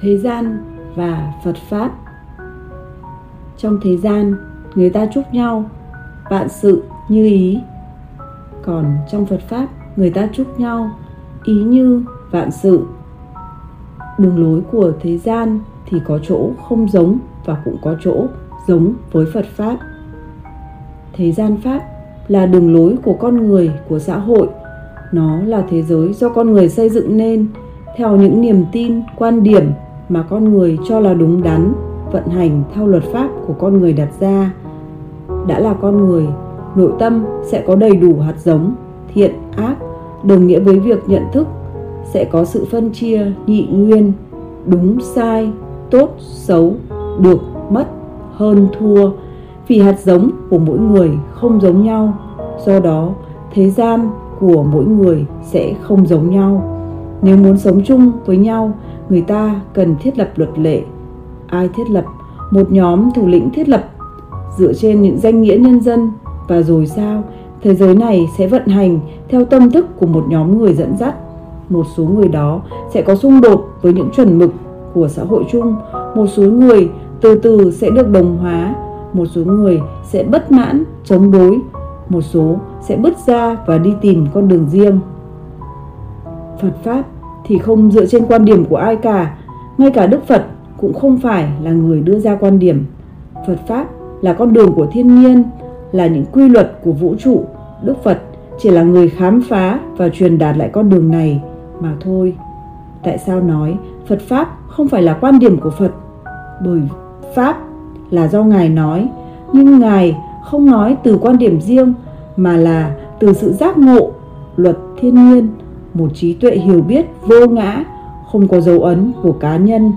thế gian và phật pháp. Trong thế gian, người ta chúc nhau vạn sự như ý. Còn trong phật pháp, người ta chúc nhau ý như vạn sự. Đường lối của thế gian thì có chỗ không giống và cũng có chỗ giống với phật pháp. Thế gian pháp là đường lối của con người của xã hội. Nó là thế giới do con người xây dựng nên theo những niềm tin, quan điểm mà con người cho là đúng đắn, vận hành theo luật pháp của con người đặt ra. Đã là con người, nội tâm sẽ có đầy đủ hạt giống, thiện, ác, đồng nghĩa với việc nhận thức, sẽ có sự phân chia nhị nguyên, đúng, sai, tốt, xấu, được, mất, hơn, thua. Vì hạt giống của mỗi người không giống nhau, do đó thế gian của mỗi người sẽ không giống nhau nếu muốn sống chung với nhau, người ta cần thiết lập luật lệ. Ai thiết lập? Một nhóm thủ lĩnh thiết lập. Dựa trên những danh nghĩa nhân dân. Và rồi sao? Thế giới này sẽ vận hành theo tâm thức của một nhóm người dẫn dắt. Một số người đó sẽ có xung đột với những chuẩn mực của xã hội chung. Một số người từ từ sẽ được đồng hóa. Một số người sẽ bất mãn, chống đối. Một số sẽ bứt ra và đi tìm con đường riêng phật pháp thì không dựa trên quan điểm của ai cả. Ngay cả đức phật cũng không phải là người đưa ra quan điểm. Phật pháp là con đường của thiên nhiên, là những quy luật của vũ trụ. Đức phật chỉ là người khám phá và truyền đạt lại con đường này mà thôi. Tại sao nói phật pháp không phải là quan điểm của phật? Bởi pháp là do ngài nói, nhưng ngài không nói từ quan điểm riêng, mà là từ sự giác ngộ luật thiên nhiên một trí tuệ hiểu biết vô ngã, không có dấu ấn của cá nhân.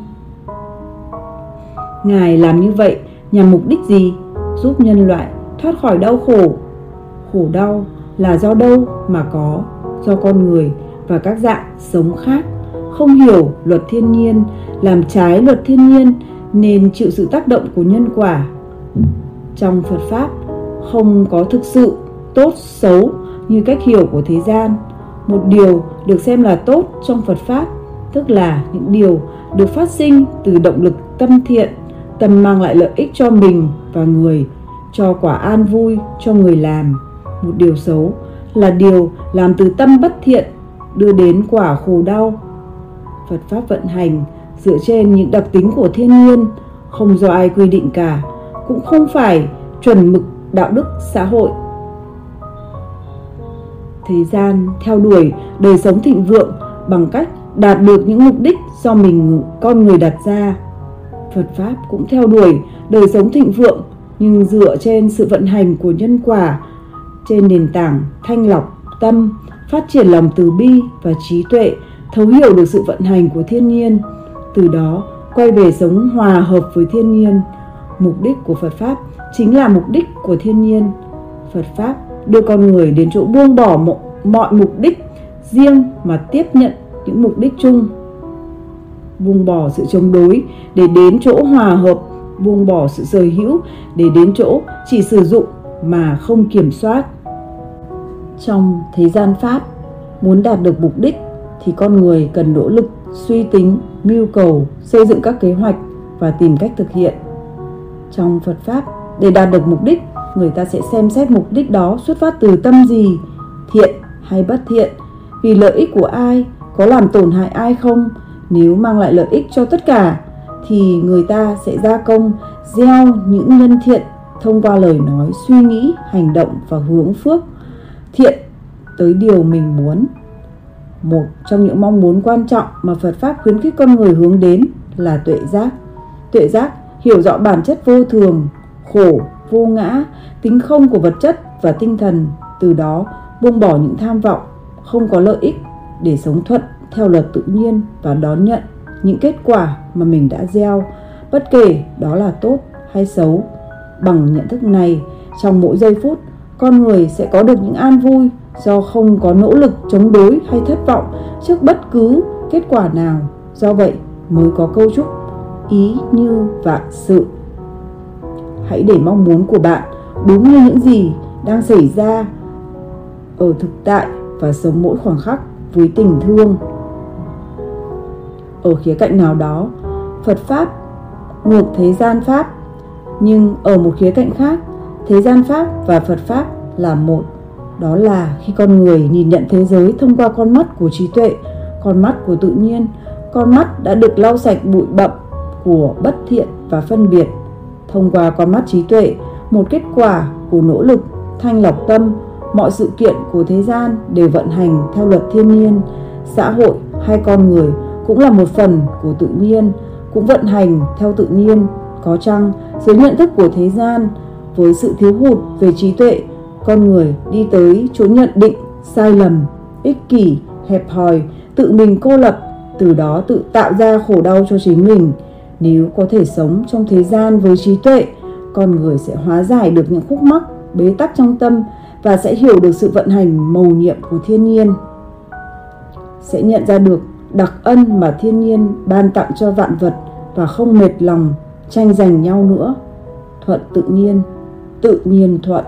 Ngài làm như vậy nhằm mục đích gì? Giúp nhân loại thoát khỏi đau khổ. Khổ đau là do đâu mà có? Do con người và các dạng sống khác. Không hiểu luật thiên nhiên làm trái luật thiên nhiên nên chịu sự tác động của nhân quả. Trong phật pháp, không có thực sự tốt xấu như cách hiểu của thế gian một điều được xem là tốt trong phật pháp, tức là những điều được phát sinh từ động lực tâm thiện, tâm mang lại lợi ích cho mình và người, cho quả an vui cho người làm. Một điều xấu là điều làm từ tâm bất thiện, đưa đến quả khổ đau. Phật pháp vận hành dựa trên những đặc tính của thiên nhiên, không do ai quy định cả, cũng không phải chuẩn mực đạo đức xã hội thế gian, theo đuổi, đời sống thịnh vượng bằng cách đạt được những mục đích do mình, con người đặt ra. Phật pháp cũng theo đuổi đời sống thịnh vượng, nhưng dựa trên sự vận hành của nhân quả, trên nền tảng thanh lọc tâm, phát triển lòng từ bi và trí tuệ, thấu hiểu được sự vận hành của thiên nhiên, từ đó quay về sống hòa hợp với thiên nhiên. Mục đích của phật pháp chính là mục đích của thiên nhiên. Phật pháp đưa con người đến chỗ buông bỏ mọi mục đích riêng mà tiếp nhận những mục đích chung. Buông bỏ sự chống đối để đến chỗ hòa hợp, buông bỏ sự sở hữu để đến chỗ chỉ sử dụng mà không kiểm soát. Trong thế gian pháp, muốn đạt được mục đích thì con người cần nỗ lực, suy tính, mưu cầu, xây dựng các kế hoạch và tìm cách thực hiện. Trong phật pháp, để đạt được mục đích người ta sẽ xem xét mục đích đó xuất phát từ tâm gì, thiện hay bất thiện. Vì lợi ích của ai, có làm tổn hại ai không? Nếu mang lại lợi ích cho tất cả, thì người ta sẽ gia công, gieo những nhân thiện thông qua lời nói, suy nghĩ, hành động và hướng phước. Thiện tới điều mình muốn. Một trong những mong muốn quan trọng mà phật pháp khuyến khích con người hướng đến là tuệ giác. Tuệ giác hiểu rõ bản chất vô thường khổ, vô ngã, tính không của vật chất và tinh thần, từ đó buông bỏ những tham vọng, không có lợi ích để sống thuận theo luật tự nhiên và đón nhận những kết quả mà mình đã gieo, bất kể đó là tốt hay xấu. Bằng nhận thức này, trong mỗi giây phút, con người sẽ có được những an vui do không có nỗ lực chống đối hay thất vọng trước bất cứ kết quả nào. Do vậy mới có câu chúc, ý như vạn sự hãy để mong muốn của bạn đúng như những gì đang xảy ra ở thực tại và sống mỗi khoảng khắc với tình thương ở khía cạnh nào đó Phật Pháp ngược thế gian Pháp. Nhưng ở một khía cạnh khác, thế gian Pháp và Phật Pháp là một. Đó là khi con người nhìn nhận thế giới thông qua con mắt của trí tuệ, con mắt của tự nhiên, con mắt đã được lau sạch bụi bậm của bất thiện và phân biệt. Thông qua con mắt trí tuệ, một kết quả của nỗ lực thanh lọc tâm, mọi sự kiện của thế gian đều vận hành theo luật thiên nhiên, xã hội hay con người cũng là một phần của tự nhiên, cũng vận hành theo tự nhiên. Có chăng dưới nhận thức của thế gian, với sự thiếu hụt về trí tuệ, con người đi tới chỗ nhận định sai lầm, ích kỷ, hẹp hòi, tự mình cô lập, từ đó tự tạo ra khổ đau cho chính mình. Nếu có thể sống trong thế gian với trí tuệ, con người sẽ hóa giải được những khúc mắc, bế tắc trong tâm và sẽ hiểu được sự vận hành mầu nhiệm của thiên nhiên. Sẽ nhận ra được đặc ân mà thiên nhiên ban tặng cho vạn vật và không mệt lòng tranh giành nhau nữa. Thuận tự nhiên, tự nhiên thuận.